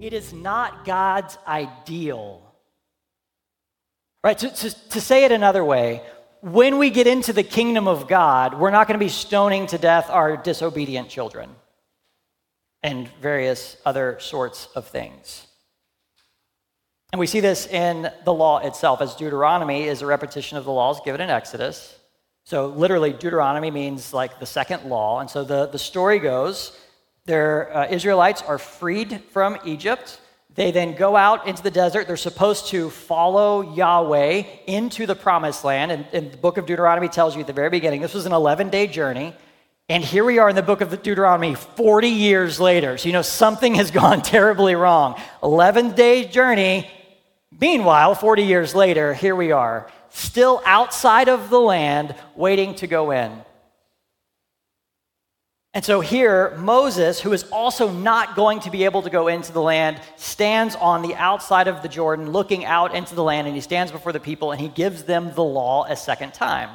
It is not God's ideal. Right? To, to, to, say it another way, when we get into the kingdom of God, we're not going to be stoning to death our disobedient children and various other sorts of things. And we see this in the law itself, as Deuteronomy is a repetition of the laws given in Exodus. So, literally, Deuteronomy means like the second law. And so the, the story goes their uh, Israelites are freed from Egypt. They then go out into the desert. They're supposed to follow Yahweh into the promised land. And, and the book of Deuteronomy tells you at the very beginning this was an 11 day journey. And here we are in the book of Deuteronomy 40 years later. So, you know, something has gone terribly wrong. 11 day journey. Meanwhile, 40 years later, here we are, still outside of the land, waiting to go in. And so here, Moses, who is also not going to be able to go into the land, stands on the outside of the Jordan, looking out into the land, and he stands before the people and he gives them the law a second time.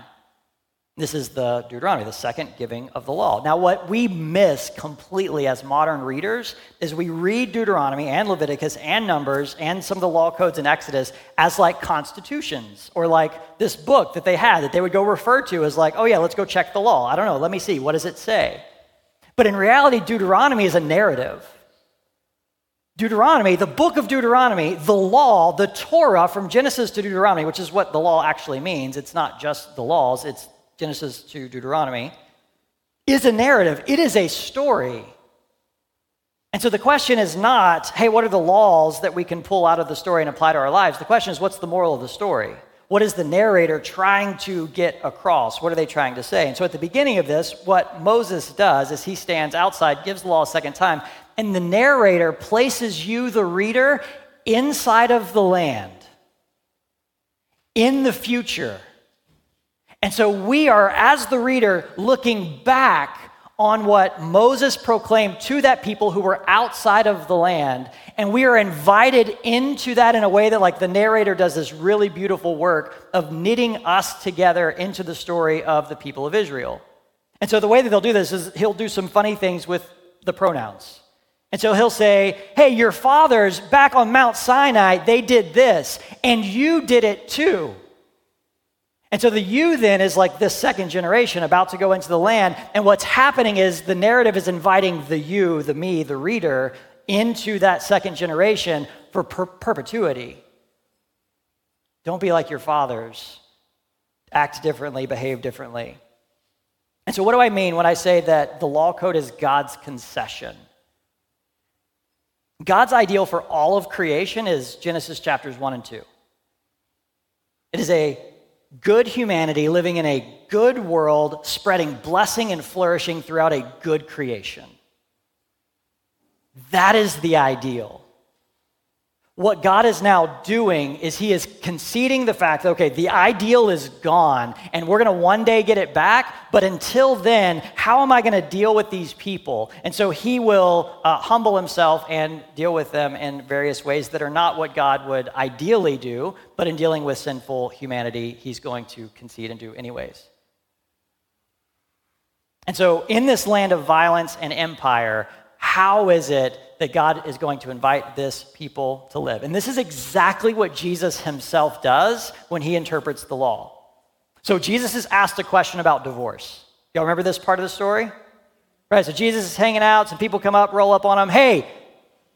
This is the Deuteronomy, the second giving of the law. Now, what we miss completely as modern readers is we read Deuteronomy and Leviticus and Numbers and some of the law codes in Exodus as like constitutions or like this book that they had that they would go refer to as like, oh yeah, let's go check the law. I don't know, let me see, what does it say? But in reality, Deuteronomy is a narrative. Deuteronomy, the book of Deuteronomy, the law, the Torah from Genesis to Deuteronomy, which is what the law actually means, it's not just the laws, it's Genesis to Deuteronomy, is a narrative. It is a story. And so the question is not, hey, what are the laws that we can pull out of the story and apply to our lives? The question is, what's the moral of the story? What is the narrator trying to get across? What are they trying to say? And so at the beginning of this, what Moses does is he stands outside, gives the law a second time, and the narrator places you, the reader, inside of the land, in the future. And so we are, as the reader, looking back on what Moses proclaimed to that people who were outside of the land. And we are invited into that in a way that, like, the narrator does this really beautiful work of knitting us together into the story of the people of Israel. And so, the way that they'll do this is he'll do some funny things with the pronouns. And so he'll say, Hey, your fathers back on Mount Sinai, they did this, and you did it too. And so the you then is like this second generation about to go into the land. And what's happening is the narrative is inviting the you, the me, the reader, into that second generation for per- perpetuity. Don't be like your fathers. Act differently, behave differently. And so, what do I mean when I say that the law code is God's concession? God's ideal for all of creation is Genesis chapters 1 and 2. It is a good humanity living in a good world, spreading blessing and flourishing throughout a good creation. That is the ideal. What God is now doing is He is conceding the fact that, okay, the ideal is gone and we're going to one day get it back, but until then, how am I going to deal with these people? And so He will uh, humble Himself and deal with them in various ways that are not what God would ideally do, but in dealing with sinful humanity, He's going to concede and do anyways. And so, in this land of violence and empire, how is it that God is going to invite this people to live? And this is exactly what Jesus himself does when he interprets the law. So Jesus is asked a question about divorce. Y'all remember this part of the story? Right, so Jesus is hanging out, some people come up, roll up on him. Hey,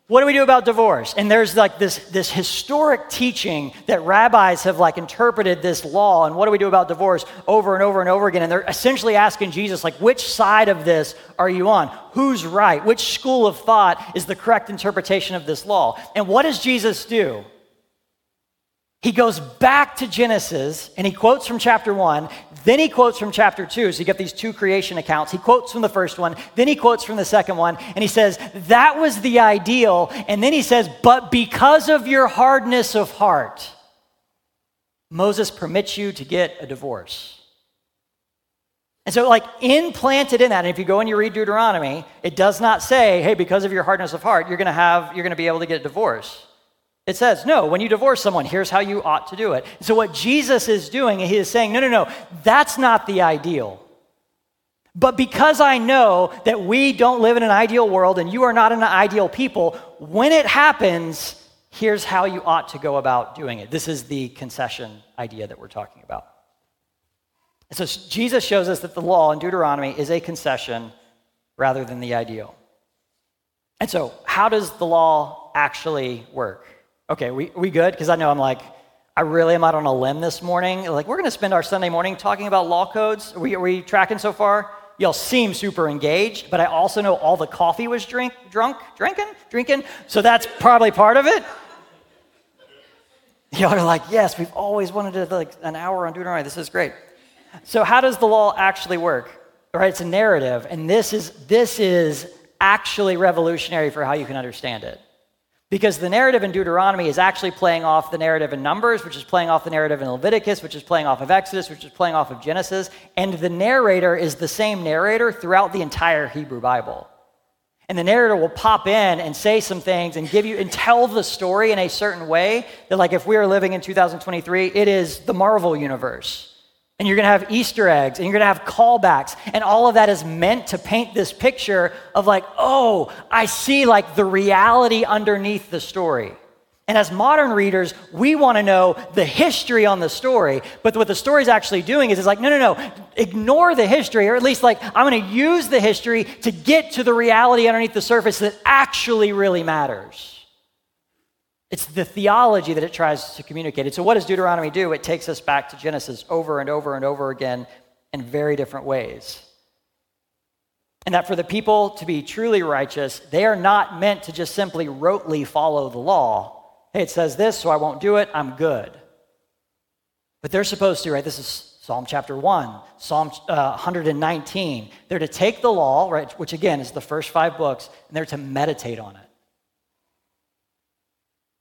what do we do about divorce? And there's like this, this historic teaching that rabbis have like interpreted this law and what do we do about divorce over and over and over again. And they're essentially asking Jesus, like, which side of this are you on? Who's right? Which school of thought is the correct interpretation of this law? And what does Jesus do? He goes back to Genesis and he quotes from chapter one, then he quotes from chapter two. So you get these two creation accounts. He quotes from the first one, then he quotes from the second one, and he says, That was the ideal. And then he says, But because of your hardness of heart, Moses permits you to get a divorce. And so, like, implanted in that, and if you go and you read Deuteronomy, it does not say, Hey, because of your hardness of heart, you're gonna have, you're gonna be able to get a divorce. It says, no, when you divorce someone, here's how you ought to do it. So, what Jesus is doing, he is saying, no, no, no, that's not the ideal. But because I know that we don't live in an ideal world and you are not an ideal people, when it happens, here's how you ought to go about doing it. This is the concession idea that we're talking about. so, Jesus shows us that the law in Deuteronomy is a concession rather than the ideal. And so, how does the law actually work? Okay, we, we good? Because I know I'm like, I really am out on a limb this morning. Like, we're going to spend our Sunday morning talking about law codes. Are we, are we tracking so far? Y'all seem super engaged, but I also know all the coffee was drink, drunk, drinking, drinking. So that's probably part of it. Y'all are like, yes, we've always wanted to like an hour on Deuteronomy. This is great. So how does the law actually work? All right, it's a narrative, and this is this is actually revolutionary for how you can understand it. Because the narrative in Deuteronomy is actually playing off the narrative in Numbers, which is playing off the narrative in Leviticus, which is playing off of Exodus, which is playing off of Genesis. And the narrator is the same narrator throughout the entire Hebrew Bible. And the narrator will pop in and say some things and give you and tell the story in a certain way that, like, if we are living in 2023, it is the Marvel universe and you're going to have Easter eggs and you're going to have callbacks. And all of that is meant to paint this picture of like, oh, I see like the reality underneath the story. And as modern readers, we want to know the history on the story. But what the story is actually doing is it's like, no, no, no, ignore the history, or at least like, I'm going to use the history to get to the reality underneath the surface that actually really matters. It's the theology that it tries to communicate. And so, what does Deuteronomy do? It takes us back to Genesis over and over and over again in very different ways. And that for the people to be truly righteous, they are not meant to just simply rotely follow the law. Hey, it says this, so I won't do it, I'm good. But they're supposed to, right? This is Psalm chapter 1, Psalm uh, 119. They're to take the law, right, which again is the first five books, and they're to meditate on it.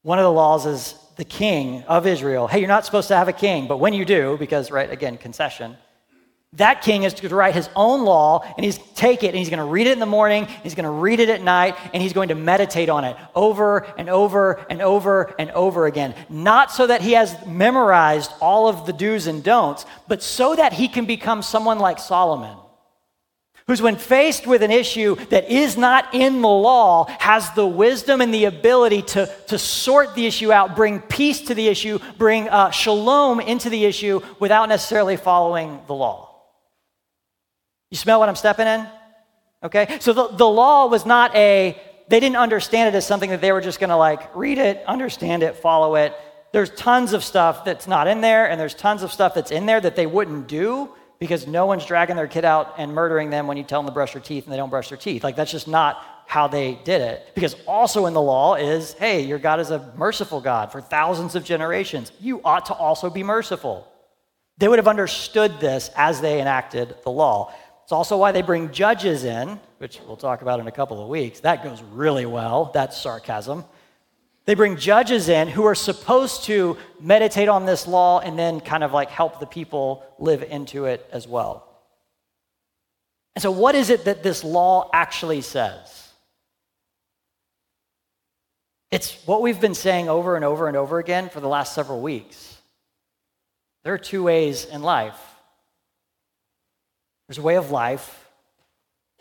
One of the laws is the king of Israel. Hey, you're not supposed to have a king, but when you do, because, right, again, concession, that king is to write his own law and he's take it and he's going to read it in the morning, he's going to read it at night, and he's going to meditate on it over and over and over and over again. Not so that he has memorized all of the do's and don'ts, but so that he can become someone like Solomon who's, when faced with an issue that is not in the law, has the wisdom and the ability to, to sort the issue out, bring peace to the issue, bring uh, shalom into the issue without necessarily following the law. You smell what I'm stepping in? Okay? So the, the law was not a, they didn't understand it as something that they were just going to like read it, understand it, follow it. There's tons of stuff that's not in there, and there's tons of stuff that's in there that they wouldn't do because no one's dragging their kid out and murdering them when you tell them to brush their teeth and they don't brush their teeth. Like, that's just not how they did it. Because also in the law is hey, your God is a merciful God for thousands of generations. You ought to also be merciful. They would have understood this as they enacted the law. It's also why they bring judges in, which we'll talk about in a couple of weeks. That goes really well. That's sarcasm. They bring judges in who are supposed to meditate on this law and then kind of like help the people live into it as well. And so, what is it that this law actually says? It's what we've been saying over and over and over again for the last several weeks. There are two ways in life there's a way of life,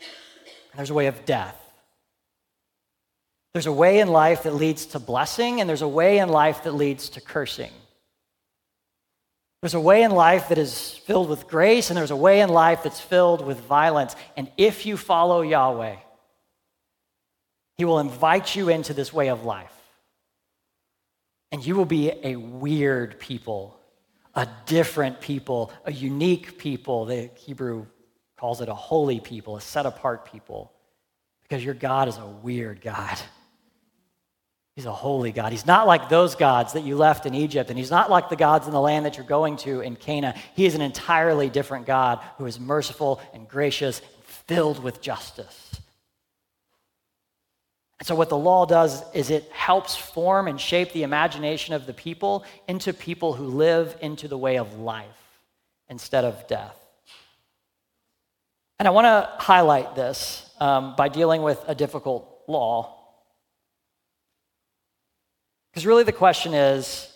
and there's a way of death. There's a way in life that leads to blessing, and there's a way in life that leads to cursing. There's a way in life that is filled with grace, and there's a way in life that's filled with violence. And if you follow Yahweh, He will invite you into this way of life. And you will be a weird people, a different people, a unique people. The Hebrew calls it a holy people, a set apart people, because your God is a weird God. He's a holy God. He's not like those gods that you left in Egypt, and he's not like the gods in the land that you're going to in Canaan. He is an entirely different God who is merciful and gracious and filled with justice. And so, what the law does is it helps form and shape the imagination of the people into people who live into the way of life instead of death. And I want to highlight this um, by dealing with a difficult law because really the question is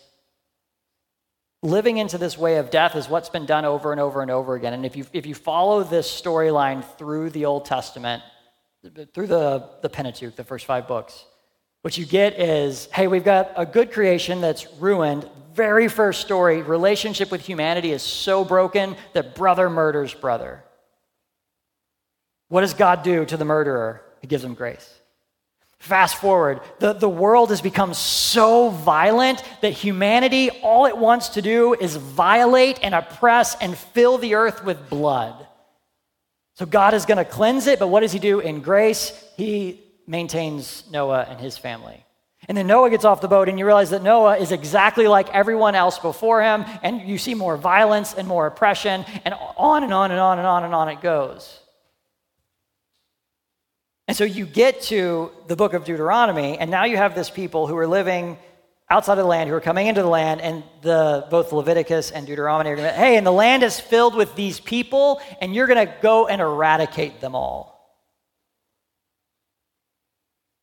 living into this way of death is what's been done over and over and over again. And if you, if you follow this storyline through the Old Testament, through the, the Pentateuch, the first five books, what you get is hey, we've got a good creation that's ruined. Very first story, relationship with humanity is so broken that brother murders brother. What does God do to the murderer? He gives him grace. Fast forward, the, the world has become so violent that humanity, all it wants to do is violate and oppress and fill the earth with blood. So God is going to cleanse it, but what does he do in grace? He maintains Noah and his family. And then Noah gets off the boat, and you realize that Noah is exactly like everyone else before him, and you see more violence and more oppression, and on and on and on and on and on it goes. And so you get to the book of Deuteronomy, and now you have this people who are living outside of the land, who are coming into the land, and the, both Leviticus and Deuteronomy are going to, hey, and the land is filled with these people, and you're going to go and eradicate them all.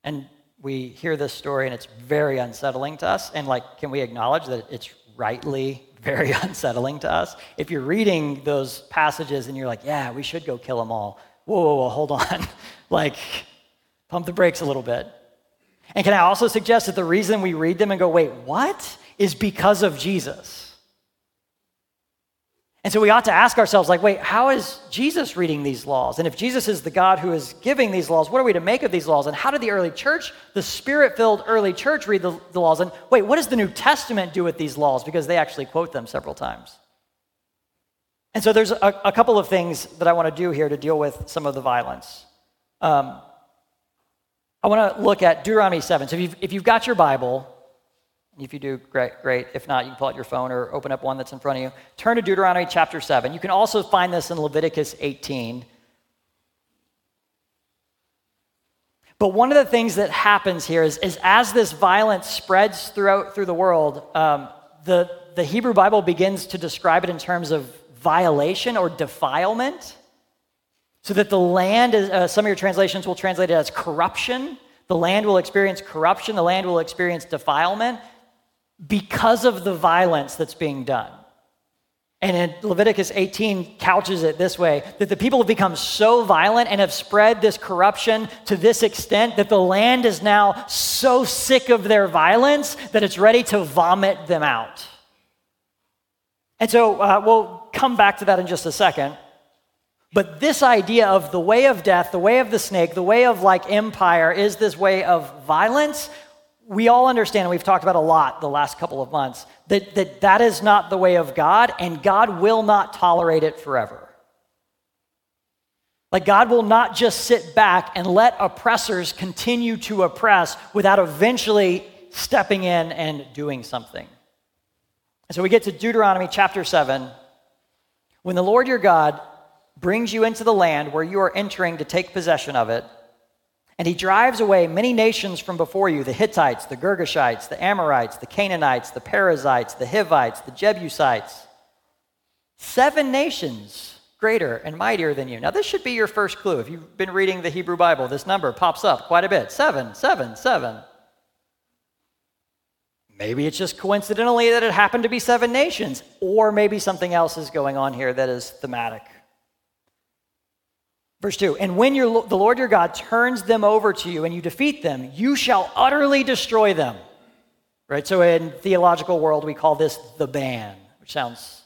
And we hear this story, and it's very unsettling to us. And, like, can we acknowledge that it's rightly very unsettling to us? If you're reading those passages and you're like, yeah, we should go kill them all, whoa, whoa, whoa, hold on. like, pump the brakes a little bit. And can I also suggest that the reason we read them and go, wait, what? Is because of Jesus. And so we ought to ask ourselves, like, wait, how is Jesus reading these laws? And if Jesus is the God who is giving these laws, what are we to make of these laws? And how did the early church, the spirit filled early church, read the, the, laws? And wait, what does the New Testament do with these laws? Because they actually quote them several times. And so there's a, a couple of things that I want to do here to deal with some of the violence. Um, I want to look at Deuteronomy 7. So if you've, if you've got your Bible, if you do, great, great. If not, you can pull out your phone or open up one that's in front of you. Turn to Deuteronomy chapter 7. You can also find this in Leviticus 18. But one of the things that happens here is, is as this violence spreads throughout through the world, um, the, the Hebrew Bible begins to describe it in terms of violation or defilement. So that the land, is, uh, some of your translations will translate it as corruption. The land will experience corruption, the land will experience defilement because of the violence that's being done. And in Leviticus 18 couches it this way that the people have become so violent and have spread this corruption to this extent that the land is now so sick of their violence that it's ready to vomit them out. And so uh, we'll come back to that in just a second. But this idea of the way of death, the way of the snake, the way of like empire is this way of violence. We all understand, and we've talked about a lot the last couple of months, that, that that is not the way of God, and God will not tolerate it forever. Like, God will not just sit back and let oppressors continue to oppress without eventually stepping in and doing something. And so we get to Deuteronomy chapter 7. When the Lord your God brings you into the land where you are entering to take possession of it. And he drives away many nations from before you the Hittites, the Girgashites, the Amorites, the Canaanites, the Perizzites, the Hivites, the Jebusites. Seven nations greater and mightier than you. Now, this should be your first clue. If you've been reading the Hebrew Bible, this number pops up quite a bit seven, seven, seven. Maybe it's just coincidentally that it happened to be seven nations, or maybe something else is going on here that is thematic. Verse 2 And when your, the Lord your God turns them over to you and you defeat them, you shall utterly destroy them. Right? So in theological world, we call this the ban, which sounds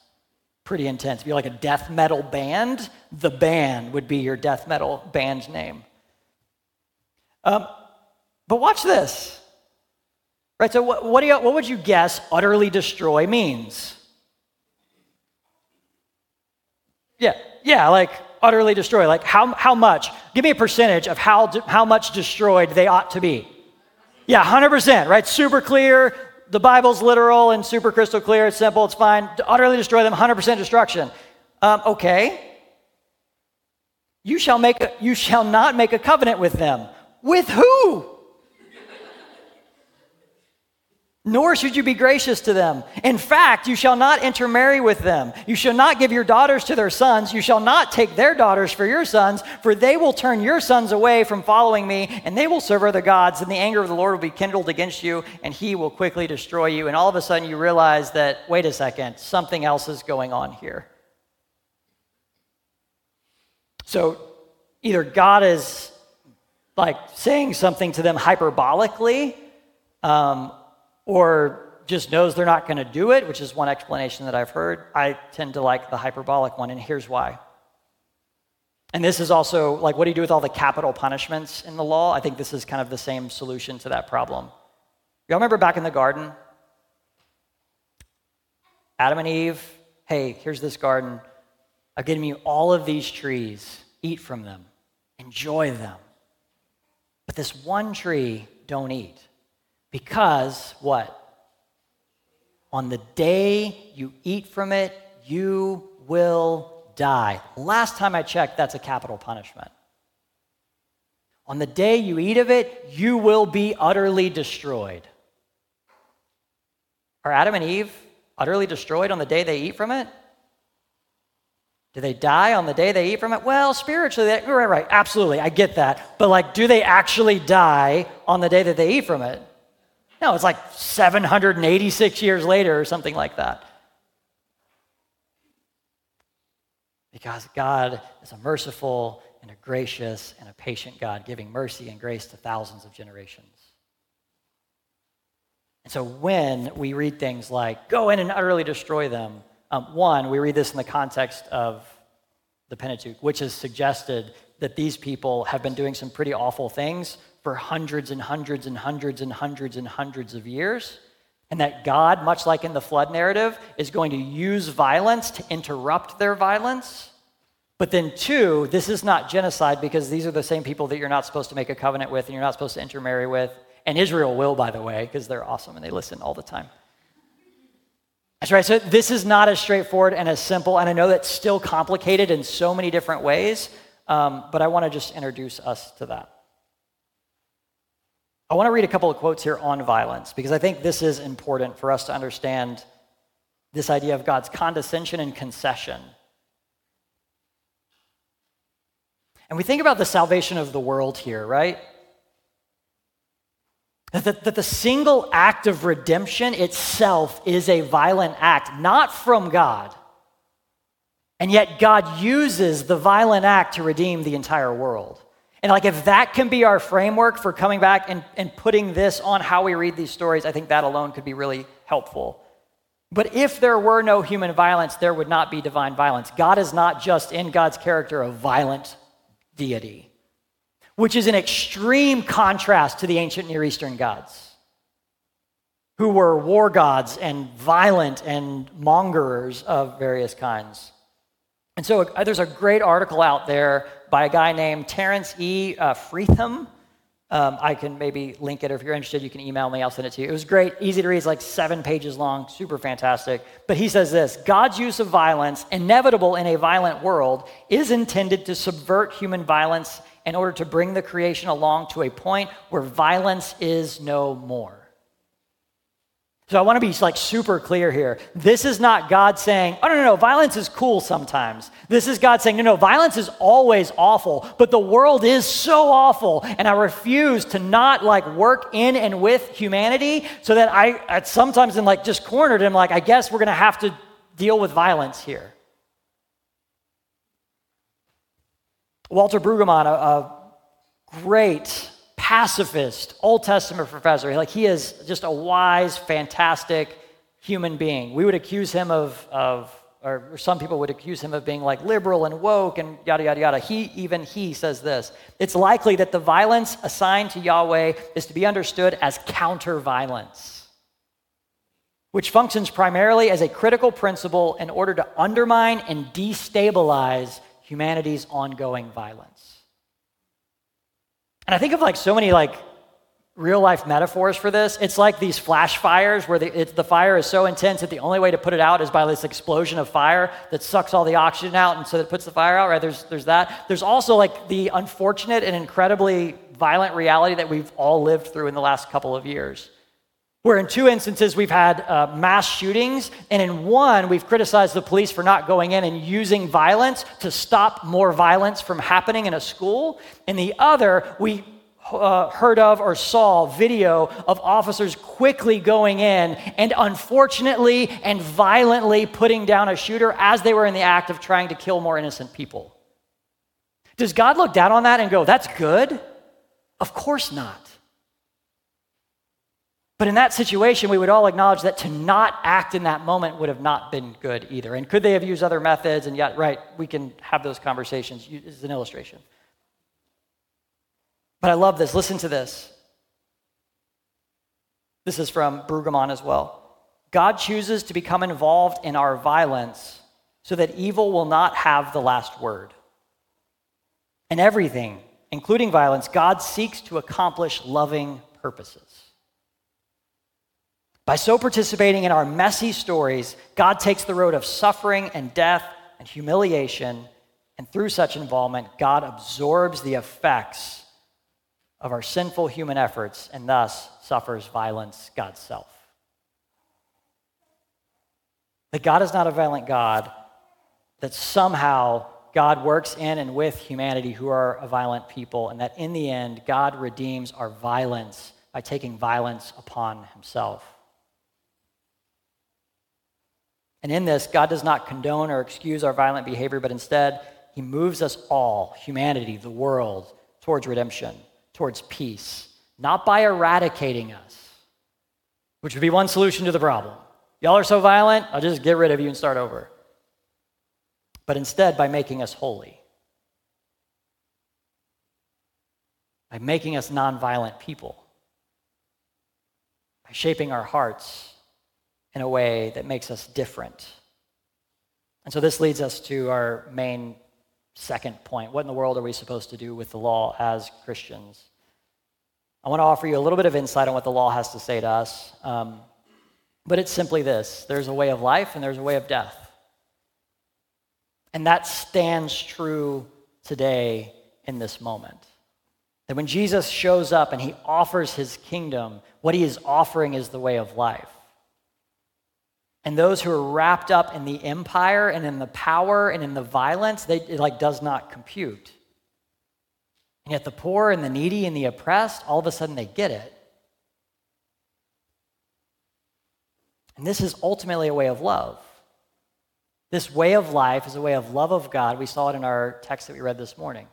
pretty intense. If you're like a death metal band, the ban would be your death metal band name. Um, But watch this. Right, so what, what, do you, what would you guess utterly destroy means? Yeah, yeah, like utterly destroy. Like how, how much? Give me a percentage of how, how much destroyed they ought to be. Yeah, 100%, right? Super clear. The Bible's literal and super crystal clear. It's simple, it's fine. Utterly destroy them, 100% destruction. Um, okay. You shall, make a, you shall not make a covenant with them. With who? Nor should you be gracious to them. In fact, you shall not intermarry with them. You shall not give your daughters to their sons. You shall not take their daughters for your sons, for they will turn your sons away from following me, and they will serve other gods, and the anger of the Lord will be kindled against you, and he will quickly destroy you. And all of a sudden, you realize that, wait a second, something else is going on here. So either God is like saying something to them hyperbolically, um, or just knows they're not going to do it, which is one explanation that I've heard. I tend to like the hyperbolic one, and here's why. And this is also like, what do you do with all the capital punishments in the law? I think this is kind of the same solution to that problem. Y'all remember back in the garden? Adam and Eve, hey, here's this garden. I've given you all of these trees. Eat from them, enjoy them. But this one tree, don't eat. Because what? On the day you eat from it, you will die. Last time I checked, that's a capital punishment. On the day you eat of it, you will be utterly destroyed. Are Adam and Eve utterly destroyed on the day they eat from it? Do they die on the day they eat from it? Well, spiritually, they, right, right, absolutely, I get that. But like, do they actually die on the day that they eat from it? No, it's like 786 years later or something like that. Because God is a merciful and a gracious and a patient God, giving mercy and grace to thousands of generations. And so when we read things like, go in and utterly destroy them, um, one, we read this in the context of the Pentateuch, which has suggested that these people have been doing some pretty awful things for hundreds and hundreds and hundreds and hundreds and hundreds of years. And that God, much like in the flood narrative, is going to use violence to interrupt their violence. But then, two, this is not genocide because these are the same people that you're not supposed to make a covenant with and you're not supposed to intermarry with. And Israel will, by the way, because they're awesome and they listen all the time. That's right. So, this is not as straightforward and as simple. And I know that's still complicated in so many different ways. Um, but I want to just introduce us to that. I want to read a couple of quotes here on violence because I think this is important for us to understand this idea of God's condescension and concession. And we think about the salvation of the world here, right? That, that the single act of redemption itself is a violent act, not from God. And yet, God uses the violent act to redeem the entire world. And like if that can be our framework for coming back and, and putting this on how we read these stories, I think that alone could be really helpful. But if there were no human violence, there would not be divine violence. God is not just in God's character a violent deity, which is an extreme contrast to the ancient Near Eastern gods, who were war gods and violent and mongerers of various kinds. And so uh, there's a great article out there by a guy named Terence E. Uh, Fretheim. Um, I can maybe link it, or if you're interested, you can email me. I'll send it to you. It was great, easy to read. It's like seven pages long, super fantastic. But he says this God's use of violence, inevitable in a violent world, is intended to subvert human violence in order to bring the creation along to a point where violence is no more. So I want to be like super clear here. This is not God saying, oh, no, no, no, violence is cool sometimes. This is God saying, no, no, violence is always awful, but the world is so awful, and I refuse to not like work in and with humanity so that I, sometimes in like just cornered him, like, I guess we're going to have to deal with violence here. Walter Brueggemann, a, a great pacifist, Old Testament professor. Like he is just a wise, fantastic human being. We would accuse him of, of or, some people would accuse him of being like liberal and woke and yada, yada, yada. He, even he says this It's likely that the violence assigned to Yahweh is to be understood as counter violence, which functions primarily as a critical principle in order to undermine and destabilize humanity's ongoing violence. And I think of like so many like real life metaphors for this. It's like these flash fires where the, the, fire is so intense that the only way to put it out is by this explosion of fire that sucks all the oxygen out and so that puts the fire out, right? There's, there's that. There's also like the unfortunate and incredibly violent reality that we've all lived through in the last couple of years. Where in two instances we've had uh, mass shootings, and in one we've criticized the police for not going in and using violence to stop more violence from happening in a school. In the other, we uh, heard of or saw video of officers quickly going in and unfortunately and violently putting down a shooter as they were in the act of trying to kill more innocent people. Does God look down on that and go, that's good? Of course not. But in that situation, we would all acknowledge that to not act in that moment would have not been good either. And could they have used other methods? And yet, right, we can have those conversations. This is an illustration. But I love this. Listen to this. This is from Brueggemann as well. God chooses to become involved in our violence so that evil will not have the last word. In everything, including violence, God seeks to accomplish loving purposes. By so participating in our messy stories, God takes the road of suffering and death and humiliation, and through such involvement, God absorbs the effects of our sinful human efforts and thus suffers violence God's self. That God is not a violent God, that somehow God works in and with humanity who are a violent people, and that in the end, God redeems our violence by taking violence upon himself. And in this, God does not condone or excuse our violent behavior, but instead, he moves us all, humanity, the world, towards redemption towards peace, not by eradicating us, which would be one solution to the problem. Y'all are so violent, I'll just get rid of you and start over. But instead, by making us holy, by making us nonviolent people, by shaping our hearts in a way that makes us different. And so this leads us to our main second point. What in the world are we supposed to do with the law as Christians? I want to offer you a little bit of insight on what the law has to say to us. Um, but it's simply this there's a way of life and there's a way of death. And that stands true today in this moment. That when Jesus shows up and he offers his kingdom, what he is offering is the way of life. And those who are wrapped up in the empire and in the power and in the violence, they, it like does not compute. And yet the poor and the needy and the oppressed, all of a sudden they get it. And this is ultimately a way of love. This way of life is a way of love of God. We saw it in our text that we read this morning.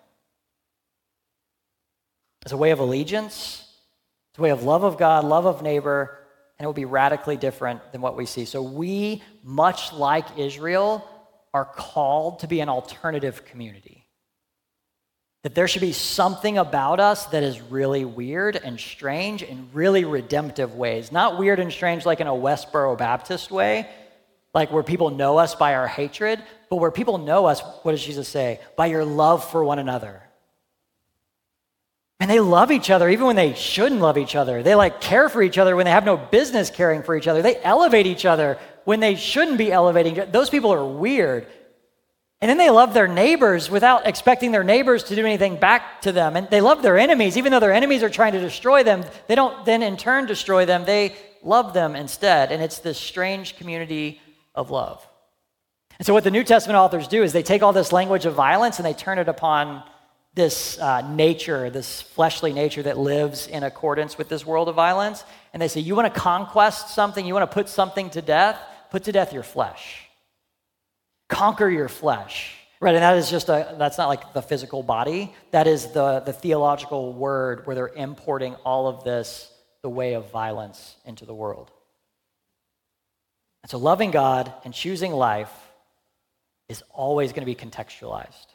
It's a way of allegiance, it's a way of love of God, love of neighbor, and it will be radically different than what we see. So, we, much like Israel, are called to be an alternative community. That there should be something about us that is really weird and strange in really redemptive ways. Not weird and strange like in a Westboro Baptist way, like where people know us by our hatred, but where people know us, what does Jesus say? By your love for one another. And they love each other even when they shouldn't love each other. They like care for each other when they have no business caring for each other. They elevate each other when they shouldn't be elevating. Those people are weird. And then they love their neighbors without expecting their neighbors to do anything back to them. And they love their enemies, even though their enemies are trying to destroy them. They don't then in turn destroy them, they love them instead. And it's this strange community of love. And so, what the New Testament authors do is they take all this language of violence and they turn it upon this uh, nature, this fleshly nature that lives in accordance with this world of violence. And they say, You want to conquest something, you want to put something to death, put to death your flesh. Conquer your flesh. Right, and that is just a, that's not like the physical body. That is the, the theological word where they're importing all of this, the way of violence, into the world. And so loving God and choosing life is always going to be contextualized.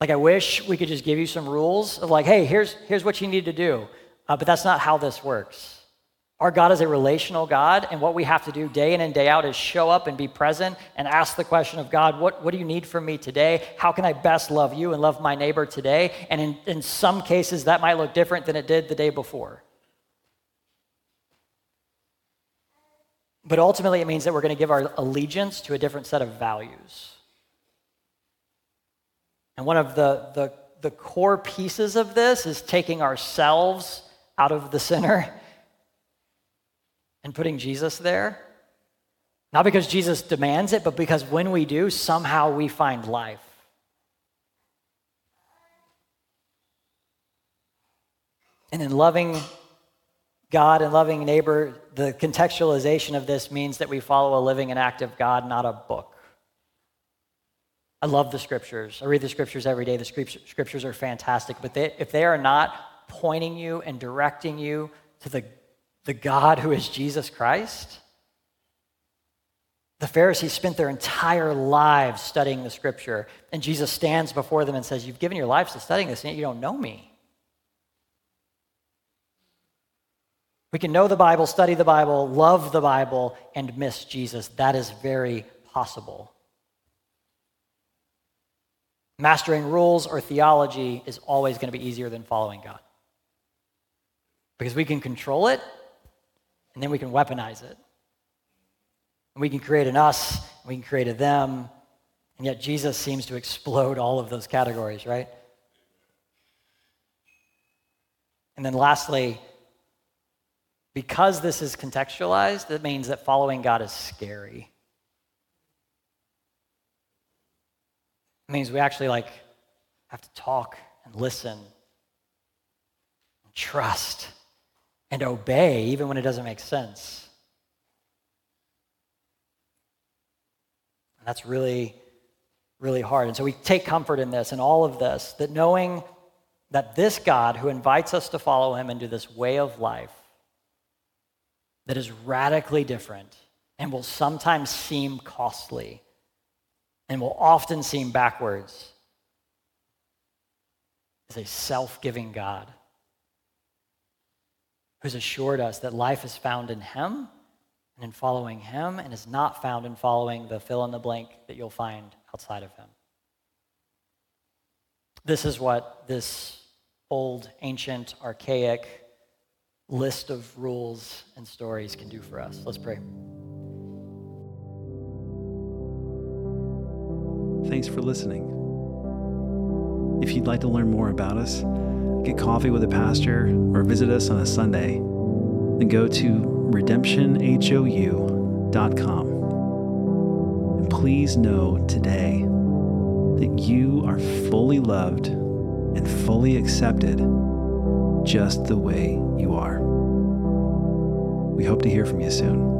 Like, I wish we could just give you some rules of, like, hey, here's, here's what you need to do. Uh, but that's not how this works. Our God is a relational God, and what we have to do day in and day out is show up and be present and ask the question of God, what, what do you need from me today? How can I best love you and love my neighbor today? And in, in some cases, that might look different than it did the day before. But ultimately, it means that we're going to give our allegiance to a different set of values. And one of the, the, the core pieces of this is taking ourselves out of the center and putting Jesus there. Not because Jesus demands it, but because when we do, somehow we find life. And in loving God and loving neighbor, the contextualization of this means that we follow a living and active God, not a book. I love the scriptures. I read the scriptures every day. The scriptures are fantastic, but they, if they are not pointing you and directing you to the, the God who is Jesus Christ, the Pharisees spent their entire lives studying the scripture, and Jesus stands before them and says, You've given your lives to studying this, and yet you don't know me. We can know the Bible, study the Bible, love the Bible, and miss Jesus. That is very possible. Mastering rules or theology is always going to be easier than following God. Because we can control it, and then we can weaponize it. And we can create an us, we can create a them, and yet Jesus seems to explode all of those categories, right? And then lastly, because this is contextualized, it means that following God is scary. It means we actually like have to talk and listen and trust and obey even when it doesn't make sense. And that's really really hard. And so we take comfort in this and all of this that knowing that this God who invites us to follow him into this way of life that is radically different and will sometimes seem costly and will often seem backwards is a self giving God who's assured us that life is found in Him and in following Him and is not found in following the fill in the blank that you'll find outside of Him. This is what this old, ancient, archaic list of rules and stories can do for us. Let's pray. Thanks for listening. If you'd like to learn more about us, get coffee with a pastor, or visit us on a Sunday, then go to redemptionhou.com. And please know today that you are fully loved and fully accepted just the way you are. We hope to hear from you soon.